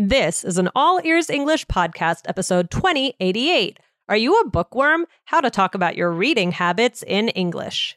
This is an All Ears English podcast, episode 2088. Are you a bookworm? How to talk about your reading habits in English.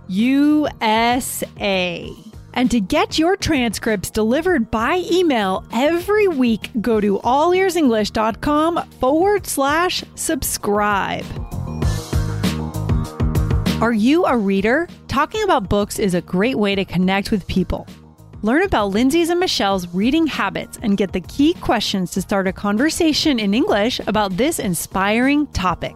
USA. And to get your transcripts delivered by email every week, go to allearsenglish.com forward slash subscribe. Are you a reader? Talking about books is a great way to connect with people. Learn about Lindsay's and Michelle's reading habits and get the key questions to start a conversation in English about this inspiring topic.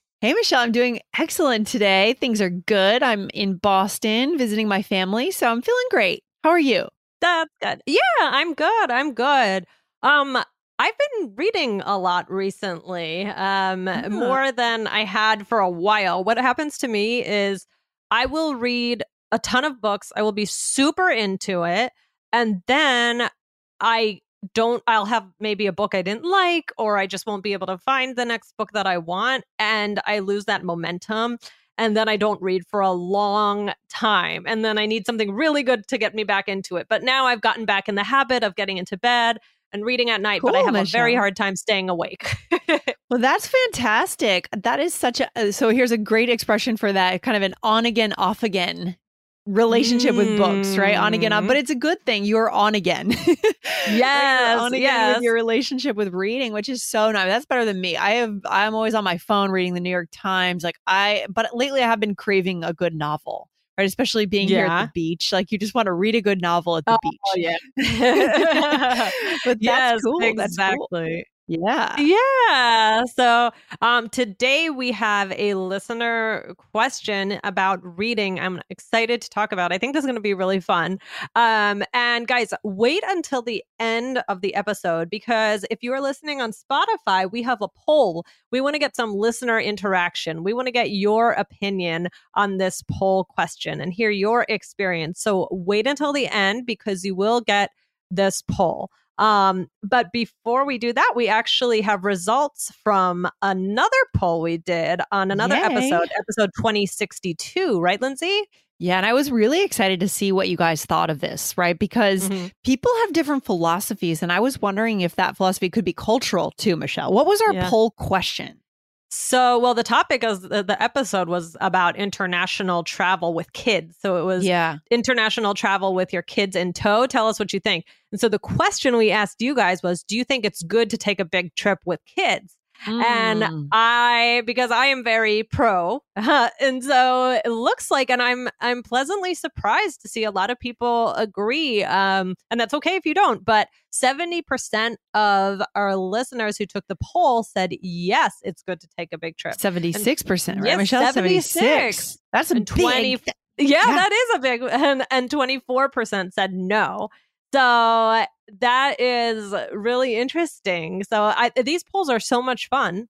Hey, Michelle, I'm doing excellent today. Things are good. I'm in Boston visiting my family, so I'm feeling great. How are you? That's good. Yeah, I'm good. I'm good. Um, I've been reading a lot recently, um, Ah. more than I had for a while. What happens to me is I will read a ton of books, I will be super into it, and then I don't, I'll have maybe a book I didn't like, or I just won't be able to find the next book that I want, and I lose that momentum. And then I don't read for a long time. And then I need something really good to get me back into it. But now I've gotten back in the habit of getting into bed and reading at night, but I Cool, have a very hard time staying awake. Well, that's fantastic. That is such a so here's a great expression for that kind of an on again, off again relationship with books, right? On again, off, Mm. but it's a good thing. You're on again. Yes, on again yes. with your relationship with reading, which is so nice. That's better than me. I have I'm always on my phone reading the New York Times. Like I but lately I have been craving a good novel. Right, especially being here Yeah. at the beach. Like you just want to read a good novel at the beach. yeah. but that's yes, cool. That's cool. Yeah. Yeah. So um, today we have a listener question about reading. I'm excited to talk about. I think this is going to be really fun. Um, and guys, wait until the end of the episode because if you are listening on Spotify, we have a poll. We want to get some listener interaction. We want to get your opinion on this poll question and hear your experience. So wait until the end because you will get this poll. Um, but before we do that, we actually have results from another poll we did on another Yay. episode, episode 2062, right, Lindsay? Yeah, and I was really excited to see what you guys thought of this, right? Because Mhm. people have different philosophies, and I was wondering if that philosophy could be cultural too, Michelle. What was our Yeah. poll question? So, well, the topic of the, episode was about international travel with kids. So it was Yeah. international travel with your kids in tow. Tell us what you think. And so the question we asked you guys was Do you think it's good to take a big trip with kids? And Mm. I because I am very pro. and so it looks like and I'm I'm pleasantly surprised to see a lot of people agree. Um and that's okay if you don't, but 70% of our listeners who took the poll said yes, it's good to take a big trip. 76%, right? Yes, Michelle, 76. 76. That's a And big 20 Yeah, Yeah. that is a big and and 24% said no. So that is really interesting. So I these polls are so much fun.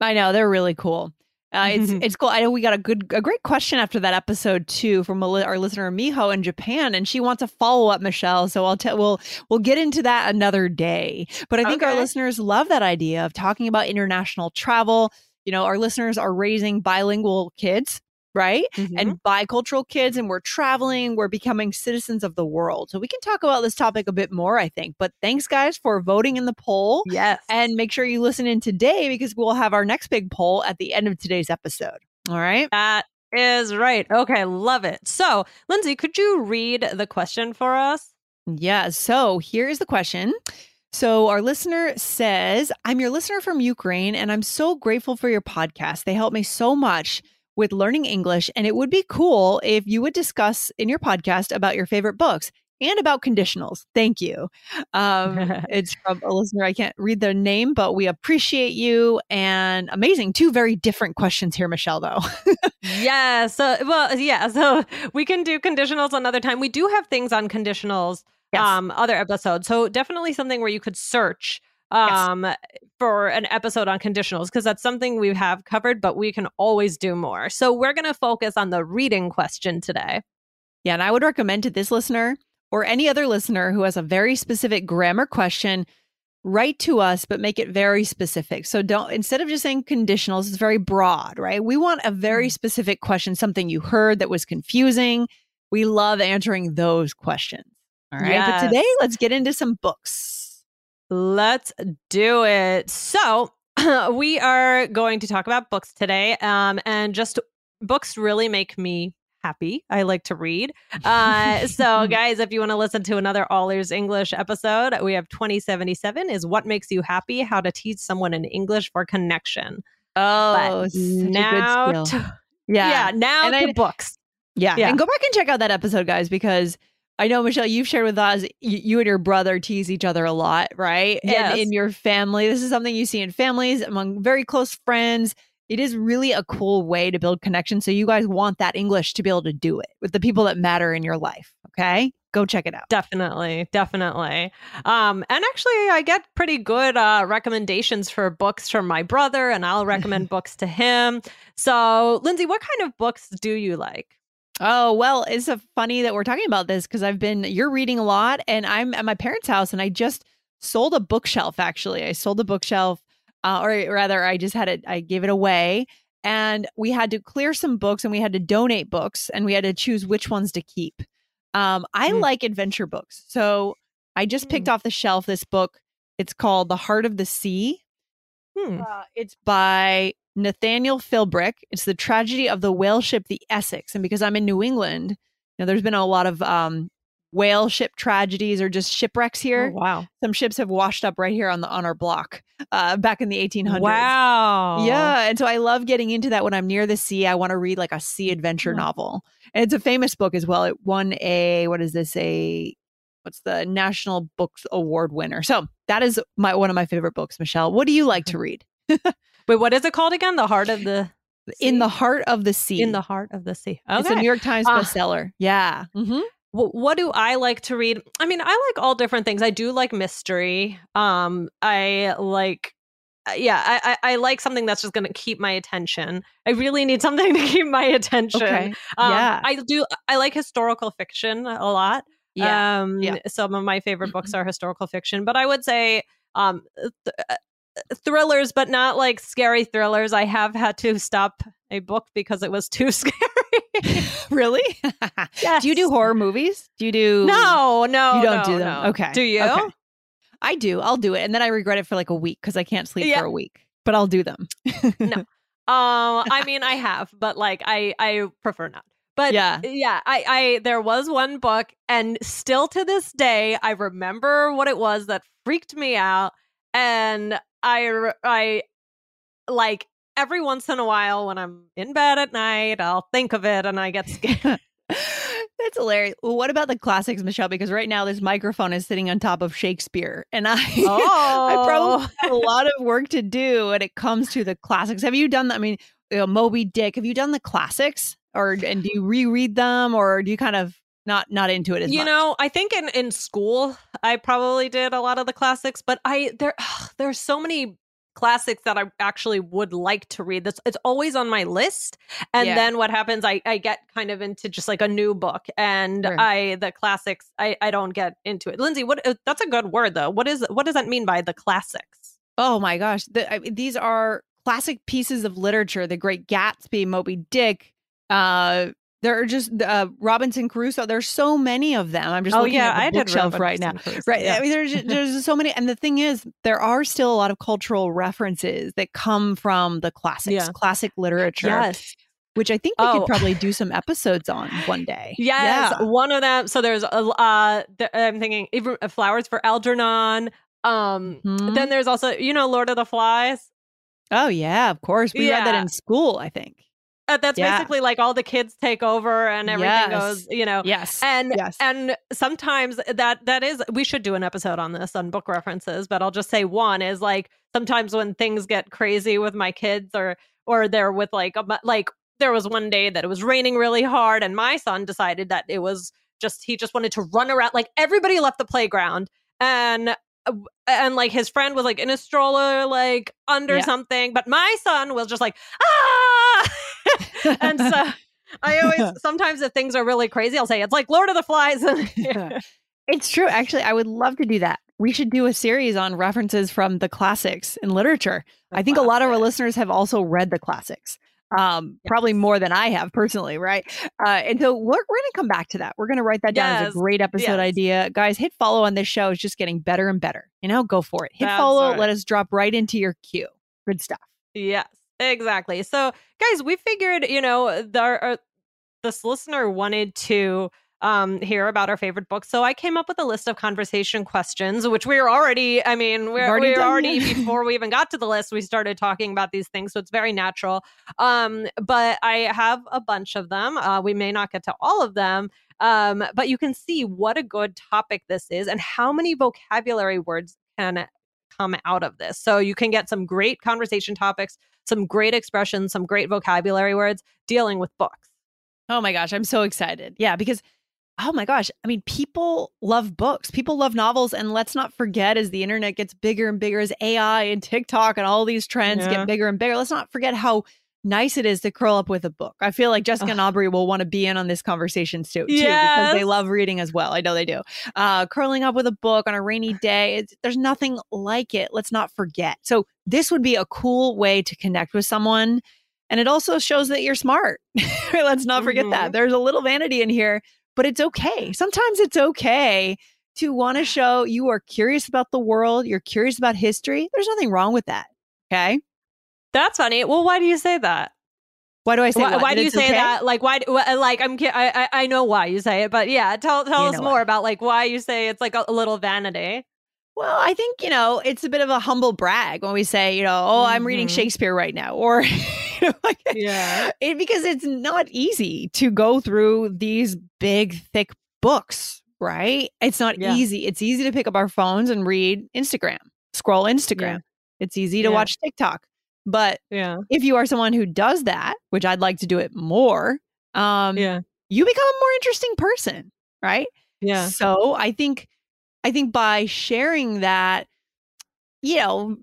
I know they're really cool. Uh, it's it's cool. I know we got a good a great question after that episode too from a li- our listener Miho in Japan, and she wants a follow up, Michelle. So I'll tell we'll we'll get into that another day. But I think our listeners love that idea of talking about international travel. You know, our listeners are raising bilingual kids, right? Mhm. and bicultural kids and we're traveling we're becoming citizens of the world so we can talk about this topic a bit more i think but thanks guys for voting in the poll yes. and make sure you listen in today because we'll have our next big poll at the end of today's episode all right That is right. Okay, love it. So, Lindsay, could you read the question for us? yeah so here's the question so our listener says i'm your listener from ukraine and i'm so grateful for your podcast they help me so much with learning english and it would be cool if you would discuss in your podcast about your favorite books and about conditionals thank you um, it's from a listener i can't read their name but we appreciate you and amazing two very different questions here michelle though yeah. So, well, yeah. So we can do conditionals another time. We do have things on conditionals, Yes. um, other episodes. So definitely something where you could search um for an episode on conditionals because that's something we have covered but we can always do more so we're going to focus on the reading question today Yeah, and I would recommend to this listener or any other listener who has a very specific grammar question, write to us, but make it very specific. So don't, instead of just saying conditionals, it's very broad, right? We want a very specific question, something you heard that was confusing. We love answering those questions. All right. But today, let's get into some books. Let's do it. So, we are going to talk about books today. Um, and just books really make me happy. I like to read. Uh, so, guys, if you want to listen to another All Ears English episode, we have 2077 is What Makes You Happy? How to Teach Someone in English for Connection. Oh, But such a now, good skill. to- yeah. yeah, now And the I- books. Yeah. Yeah. And go back and check out that episode, guys, because I know, Michelle, you've shared with us, you and your brother tease each other a lot, right? Yes. And in your family, this is something you see in families among very close friends. It is really a cool way to build connection. So you guys want that English to be able to do it with the people that matter in your life. Okay. Go check it out. Definitely, definitely. Um, and actually, I get pretty good uh, recommendations for books from my brother, and I'll recommend books to him. So, Lindsay, what kind of books do you like? Oh, well, it's a funny that we're talking about this because I've been, you're reading a lot and I'm at my parents' house and I just sold a bookshelf actually. I sold a bookshelf, uh, or rather, I just had it, I gave it away and we had to clear some books and we had to donate books and we had to choose which ones to keep. Um, I Mm. like adventure books. So I just picked off the shelf this book. It's called The Heart of the Sea. Hmm. Uh, it's by Nathaniel Philbrick. It's the tragedy of the whale ship, the Essex. And because I'm in New England, you know, there's been a lot of um, whale ship tragedies or just shipwrecks here. Oh, wow. Some ships have washed up right here on the on our block uh, back in the 1800s. Wow. Yeah, and so I love getting into that when I'm near the sea. I want to read like a sea adventure novel, and it's a famous book as well. It won a what is this a what's the National Books Award winner? So that is my one of my favorite books. Michelle, what do you like to read? Wait, what is it called again? The Heart of the In the Heart of the Sea. in the Heart of the Sea. It's a New York Times Ah. bestseller. Yeah. Mhm. Wh- what do I like to read? I mean, I like all different things. I do like mystery. Um, I like, uh, yeah, I, I, I like something that's just going to keep my attention. I really need something to keep my attention. Okay. Um, Yeah. I do. I like historical fiction a lot. Yeah. Um, yeah. Some of my favorite books are historical fiction, but I would say um, th- uh, thrillers, but not like scary thrillers. I have had to stop a book because it was too scary. really? yes. Do you do horror movies? Do you do No, no, You don't no, do them. no. Okay. Do you? Okay. I do. I'll do it. And then I regret it for like a week because I can't sleep Yeah. for a week. But I'll do them. No. Um, I mean, I have, but like, I I prefer not. But Yeah. yeah, I I there was one book, and still to this day, I remember what it was that freaked me out, and I I like every once in a while when I'm in bed at night, I'll think of it and I get scared. That's hilarious. Well, what about the classics, Michelle? Because right now this microphone is sitting on top of Shakespeare, and I, oh. I probably oh. have a lot of work to do when it comes to the classics. Have you done that? I mean, you know, Moby Dick. Have you done the classics, or and do you reread them, or do you kind of not not into it as you much? know i think in in school i probably did a lot of the classics but i there ugh, there's so many classics that I actually would like to read. That's it's always on my list. And yeah. then what happens? I, I get kind of into just like a new book, and sure. I the classics I I don't get into it. Lindsay, what uh, that's a good word though. What is what does that mean by the classics? Oh my gosh, the, I, these are classic pieces of literature. The Great Gatsby, Moby Dick, uh, there are just uh, Robinson Crusoe. There's so many of them. I'm just oh, looking yeah, at the bookshelf right now. Crusoe, right. Yeah. I mean, there's there's so many. And the thing is, there are still a lot of cultural references that come from the classics, yeah. classic literature. Yes. Which I think we oh. could probably do some episodes on one day. Yes, yeah. one of them. So there's a. Uh, I'm thinking even uh, flowers for Algernon. Um, mm-hmm. then there's also you know Lord of the Flies. Oh yeah, of course. We read that in school. I think. Uh, that's yeah. basically like all the kids take over and everything yes. goes, you know. Yes. And yes. and sometimes that that is we should do an episode on this on book references, but I'll just say one is like sometimes when things get crazy with my kids or or they're with like a, like there was one day that it was raining really hard and my son decided that it was just he just wanted to run around like everybody left the playground and uh, and like his friend was like in a stroller like under yeah. something but my son was just like ah and so I always sometimes if things are really crazy, I'll say it's like Lord of the Flies. it's true. Actually, I would love to do that. We should do a series on references from the classics in literature. The I think a lot of our listeners have also read the classics. Um, yes. probably more than I have personally, right? Uh, and so we're, we're going to come back to that. We're going to write that down yes. as a great episode yes. idea. Guys, hit follow on this show. It's just getting better and better. You know, go for it. Hit That's follow. Right. Let us drop right into your queue. Good stuff. Yes. Exactly. So, guys, we figured, you know, there are, this listener wanted to um hear about our favorite books so i came up with a list of conversation questions which we are already i mean we're already, we're already before we even got to the list we started talking about these things so it's very natural um but i have a bunch of them uh, we may not get to all of them um but you can see what a good topic this is and how many vocabulary words can come out of this so you can get some great conversation topics some great expressions, some great vocabulary words dealing with books. Oh my gosh, I'm so excited. Yeah, because oh my gosh, I mean, people love books, people love novels. And let's not forget, as the internet gets bigger and bigger, as AI and TikTok and all these trends yeah. get bigger and bigger, let's not forget how nice it is to curl up with a book. I feel like Jessica and Aubrey will want to be in on this conversation too, too because they love reading as well. I know they do. Uh, curling up with a book on a rainy day, there's nothing like it. Let's not forget. So this would be a cool way to connect with someone. And it also shows that you're smart. Let's not forget mm-hmm. that. There's a little vanity in here, but it's okay. Sometimes it's okay to want to show you are curious about the world, you're curious about history. There's nothing wrong with that. Okay. That's funny. Well, why do you say that? Why do I say why, why do you say okay? that? Like why? Like I'm I I know why you say it, but yeah, tell tell you us more why. about like why you say it's like a, a, little vanity. Well, I think you know it's a bit of a humble brag when we say you know oh I'm reading mm-hmm. Shakespeare right now or you know, like, yeah it, because it's not easy to go through these big thick books right it's not yeah. easy it's easy to pick up our phones and read Instagram scroll Instagram yeah. it's easy to watch TikTok but yeah. if you are someone who does that, which I'd like to do it more, um, yeah. you become a more interesting person, right? Yeah. So I think I think by sharing that, you know,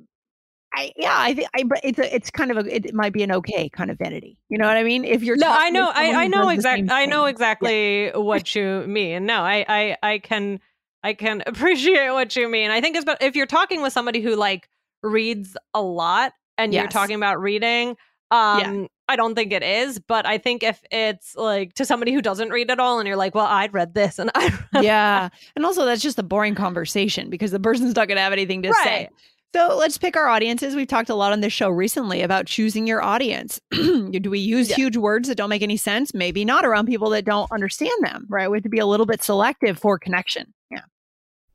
I, yeah, I think I, it's a, it's kind of a, it might be an okay kind of vanity. You know what I mean? If you're no, I know, I, I know exactly, I know exactly yeah. what you mean. No, I, I, I can, I can appreciate what you mean. I think it's, but if you're talking with somebody who like reads a lot, and yes. you're talking about reading um yeah. I don't think it is, but I think if it's like to somebody who doesn't read at all and you're like, well, I'd read this and I Yeah. And also that's just a boring conversation because the person's not gonna have anything to right. say. So let's pick our audiences. We've talked a lot on this show recently about choosing your audience. Do we use yeah. huge words that don't make any sense? Maybe not around people that don't understand them, right? We have to be a little bit selective for connection.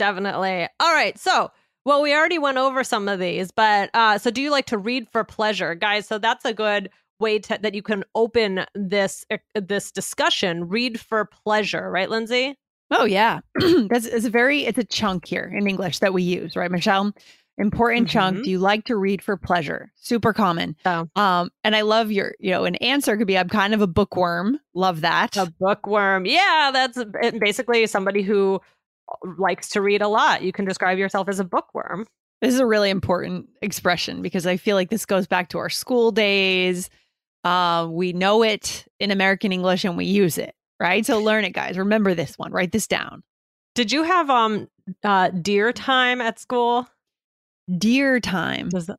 Definitely. All right. So, well, we already went over some of these, but uh, so do you like to read for pleasure, guys? So that's a good way to, that you can open this uh, this discussion. Read for pleasure, right, Lindsay? Oh yeah, that's it's a very it's a chunk here in English that we use, right, Michelle? Important mm-hmm. chunk. Do you like to read for pleasure? Super common. Oh. Um, and I love your, you know, an answer could be I'm kind of a bookworm. Love that. A bookworm. Yeah, that's basically somebody who likes to read a lot. You can describe yourself as a bookworm. This is a really important expression because I feel like this goes back to our school days. Uh, we know it in American English and we use it, right? So learn it, guys. Remember this one. Write this down. Did you have um uh DEAR time at school? Deer time. Does that,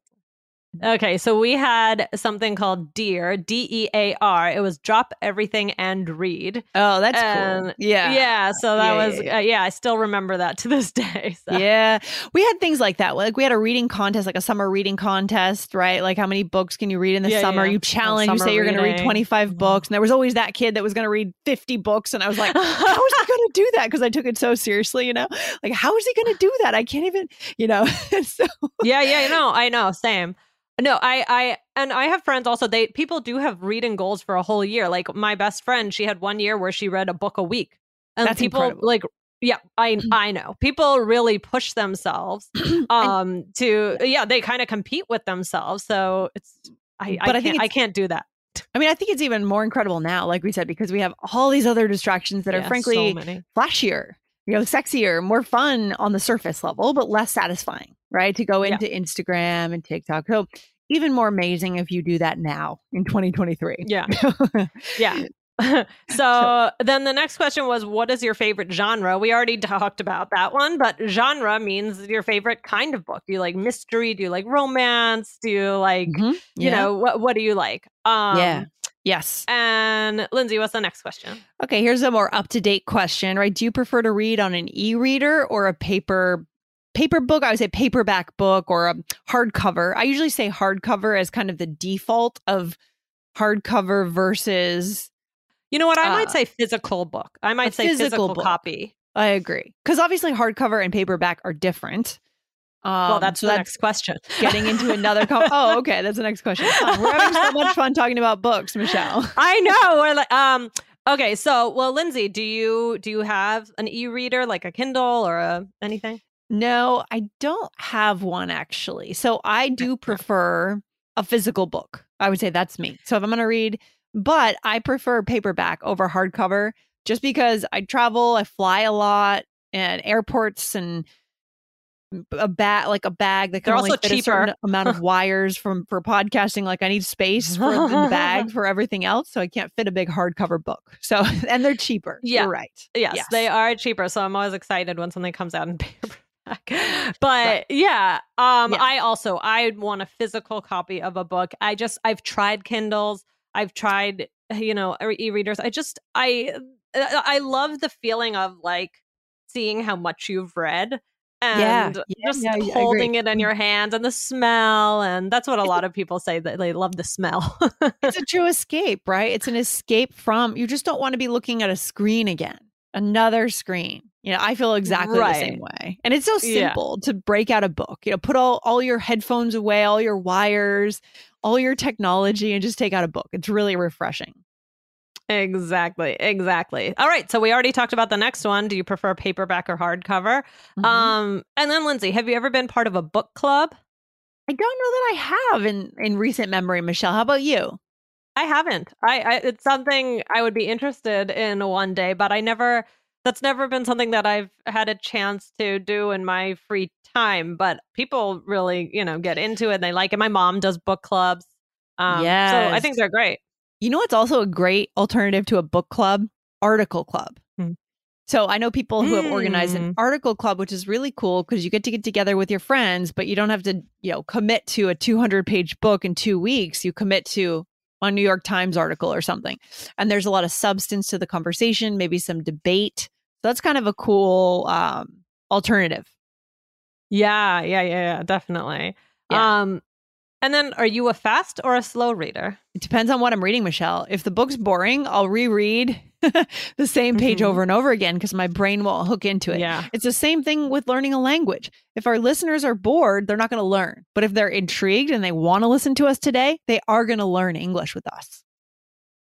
Okay, so we had something called DEAR, D E A R. It was drop everything and read. Oh, that's and, cool. Yeah. Yeah. So that yeah, was, yeah, yeah. Uh, yeah, I still remember that to this day. So. Yeah. We had things like that. Like we had a reading contest, like a summer reading contest, right? Like how many books can you read in the summer? You challenge, you say you're going to read 25 mm-hmm. books. And there was always that kid that was going to read 50 books. And I was like, how is he going to do that? Because I took it so seriously, you know? Like, how is he going to do that? I can't even, you know? so. Yeah. Yeah. No, I know. Same. No, I, I, and I have friends also. They people do have reading goals for a whole year. Like my best friend, she had one year where she read a book a week, and That's people incredible. like, yeah, I, I know people really push themselves, um, to yeah, they kind of compete with themselves. So it's, I, but I, I think I can't do that. I mean, I think it's even more incredible now, like we said, because we have all these other distractions that yeah, are frankly so flashier, you know, sexier, more fun on the surface level, but less satisfying, right? To go into yeah. Instagram and TikTok. So even more amazing if you do that now in 2023. Yeah. yeah. so then the next question was what is your favorite genre we already talked about that one but genre means your favorite kind of book do you like mystery do you like romance do you like mm-hmm. yeah. you know what what do you like um yeah yes and lindsay what's the next question okay here's a more up-to-date question right do you prefer to read on an e-reader or a paper paper book, I would say paperback book or a hardcover. I usually say hardcover as kind of the default of hardcover versus. You know what? I uh, might say physical book. I might say physical, physical copy. I agree. Because obviously, hardcover and paperback are different. Um, well, that's so the that's next question. getting into another. Co- oh, okay. That's the next question. We're having so much fun talking about books, Michelle. I know. We're like, um, okay. So, well, Lindsay, do you do you have an e-reader like a Kindle or a anything? No, I don't have one actually. So I do prefer a physical book. I would say that's me. So if I'm going to read, but I prefer paperback over hardcover just because I travel, I fly a lot and airports and a bag like a bag that can They're only fit cheaper. a certain amount of wires from for podcasting like i need space for the bag for everything else so i can't fit a big hardcover book so and they're cheaper yeah. you're right yes, yes, they are cheaper so i'm always excited when something comes out in paper but yeah um yeah. i also i want a physical copy of a book. I just i've tried kindles. I've tried you know e-readers. I just i uh, i love the feeling of like seeing how much you've read and yeah, yeah, just yeah, holding it in your hands and the smell and that's what a lot of people say that they love the smell. It's a true escape right? It's an escape from you just don't want to be looking at a screen again another screen you know, I feel exactly right. the same way. And it's so simple yeah. to break out a book. You know, put all, all your headphones away, all your wires, all your technology, and just take out a book. It's really refreshing. Exactly. Exactly. All right. So we already talked about the next one. Do you prefer paperback or hardcover? Mm-hmm. Um, and then Lindsay, have you ever been part of a book club? I don't know that I have in in recent memory, Michelle. How about you? I haven't. I, I it's something I would be interested in one day, but I never that's never been something that I've had a chance to do in my free time. But people really, you know, get into it and they like it. My mom does book clubs. Um, yeah. So I think they're great. You know what's also a great alternative to a book club? Article club. Hmm. So I know people who have organized an Mm. article club, which is really cool because you get to get together with your friends, but you don't have to, you know, commit to a 200 page book in two weeks. You commit to a New York Times article or something. And there's a lot of substance to the conversation, maybe some debate. So that's kind of a cool um, alternative. Yeah, yeah, yeah, yeah, definitely. Yeah. Um, and then are you a fast or a slow reader? It depends on what I'm reading, Michelle. If the book's boring, I'll reread the same page Mhm. over and over again because my brain won't hook into it. Yeah. It's the same thing with learning a language. If our listeners are bored, they're not going to learn. But if they're intrigued and they want to listen to us today, they are going to learn English with us.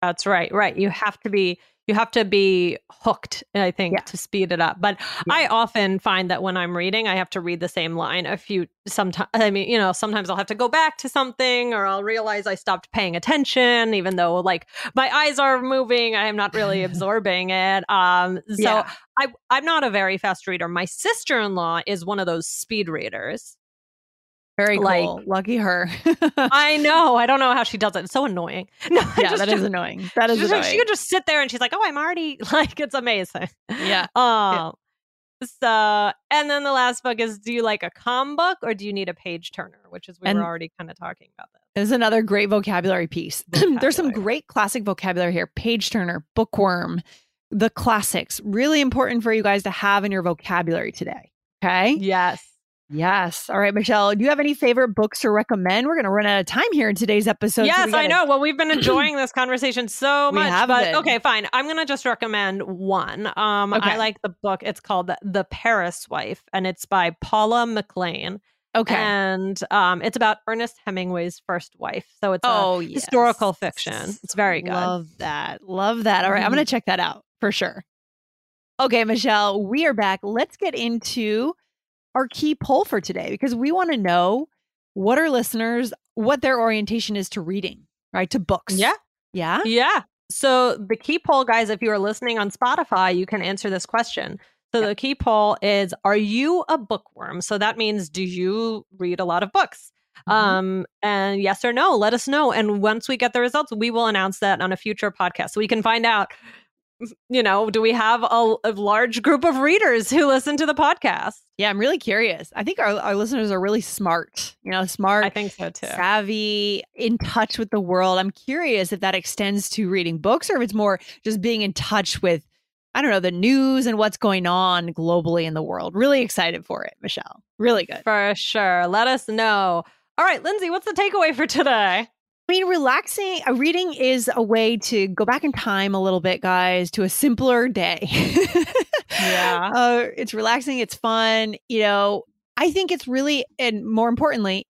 That's right. Right. You have to be you have to be hooked, I think, Yeah. to speed it up. But I often find that when I'm reading, I have to read the same line a few sometimes I mean, you know, sometimes I'll have to go back to something or I'll realize I stopped paying attention, even though like my eyes are moving, I am not really absorbing it. Um so Yeah. I I'm not a very fast reader. My sister-in-law is one of those speed readers. Very Like- cool. Lucky her. I know. I don't know how she does it. It's so annoying. No, yeah, just- that is annoying. That is like- annoying. she could just sit there and she's like, "Oh, I'm already like it's amazing." yeah. Um. So, and then the last book is: Do you like a com book or do you need a page turner? Which is we And- were already kind of talking about that. This is another great vocabulary piece. There's some great classic vocabulary here. Page turner, bookworm, the classics. Really important for you guys to have in your vocabulary today. Okay. Yes. Yes. All right, Michelle. Do you have any favorite books to recommend? We're going to run out of time here in today's episode. yes, I gotta- know. Well, we've been enjoying this conversation so We much. have but been. okay, fine. I'm gonna just recommend one. Um, Okay. I like the book. It's called The, Paris Wife, and it's by Paula McLain. Okay. And um, it's about Ernest Hemingway's first wife. So it's oh, yes. historical fiction. It's very good. Love that. Love that. All right, I'm Mhm. going to check that out for sure. Okay, Michelle, we are back. Let's get into our key poll for today because we want to know what our listeners, what their orientation is to reading, right? To books. Yeah. Yeah. Yeah. So the key poll, guys, if you are listening on Spotify, you can answer this question. So the key poll is Are you a bookworm? So that means do you read a lot of books? Mhm. Um, and yes or no, let us know. And once we get the results, we will announce that on a future podcast. So we can find out, you know, do we have a, a large group of readers who listen to the podcast? Yeah, I'm really curious. I think our, our listeners are really smart, you know, smart, I think so too. savvy, in touch with the world. I'm curious if that extends to reading books or if it's more just being in touch with, I don't know, the news and what's going on globally in the world. Really excited for it, Michelle. Really good. For sure. Let us know. All right, Lindsay, what's the takeaway for today? I mean, relaxing, uh, reading is a way to go back in time a little bit, guys, to a simpler day. Yeah. Uh, it's relaxing, it's fun. You know, I think it's really, and more importantly,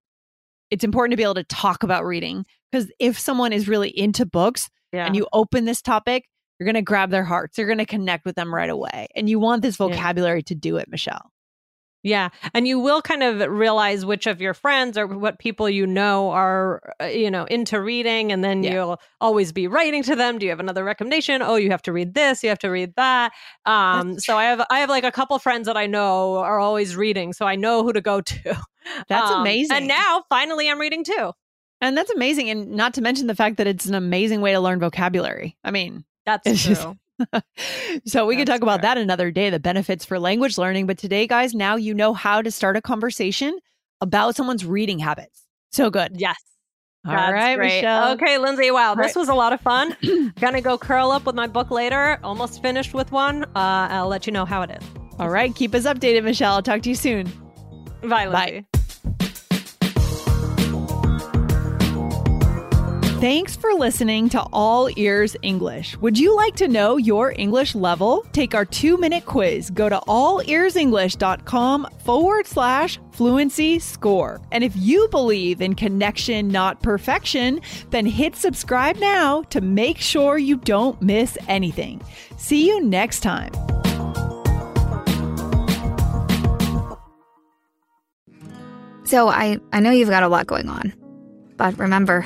it's important to be able to talk about reading because if someone is really into books Yeah. and you open this topic, you're going to grab their hearts. You're going to connect with them right away. And you want this Yeah. vocabulary to do it, Michelle. Yeah. And you will kind of realize which of your friends or what people you know are, uh, you know, into reading. And then Yeah. you'll always be writing to them. Do you have another recommendation? Oh, you have to read this. You have to read that. Um, so I have, I have like a couple friends that I know are always reading. So I know who to go to. That's Um, amazing. And now finally I'm reading too. And that's amazing. And not to mention the fact that it's an amazing way to learn vocabulary. I mean, That's It's true. just- so we could That's talk about that another day, the benefits for language learning. But today, guys, now you know how to start a conversation about someone's reading habits. So good. yes. All That's right, great. Michelle. Okay, Lindsay. Wow, this right. was a lot of fun. Gonna go curl up with my book later. Almost finished with one. Uh, I'll let you know how it is. All right. Keep us updated, Michelle. I'll talk to you soon. Bye, Bye. Thanks for listening to All Ears English. Would you like to know your English level? Take our two minute quiz. Go to allearsenglish.com forward slash fluency score. And if you believe in connection, not perfection, then hit subscribe now to make sure you don't miss anything. See you next time. So I, I know you've got a lot going on. But remember,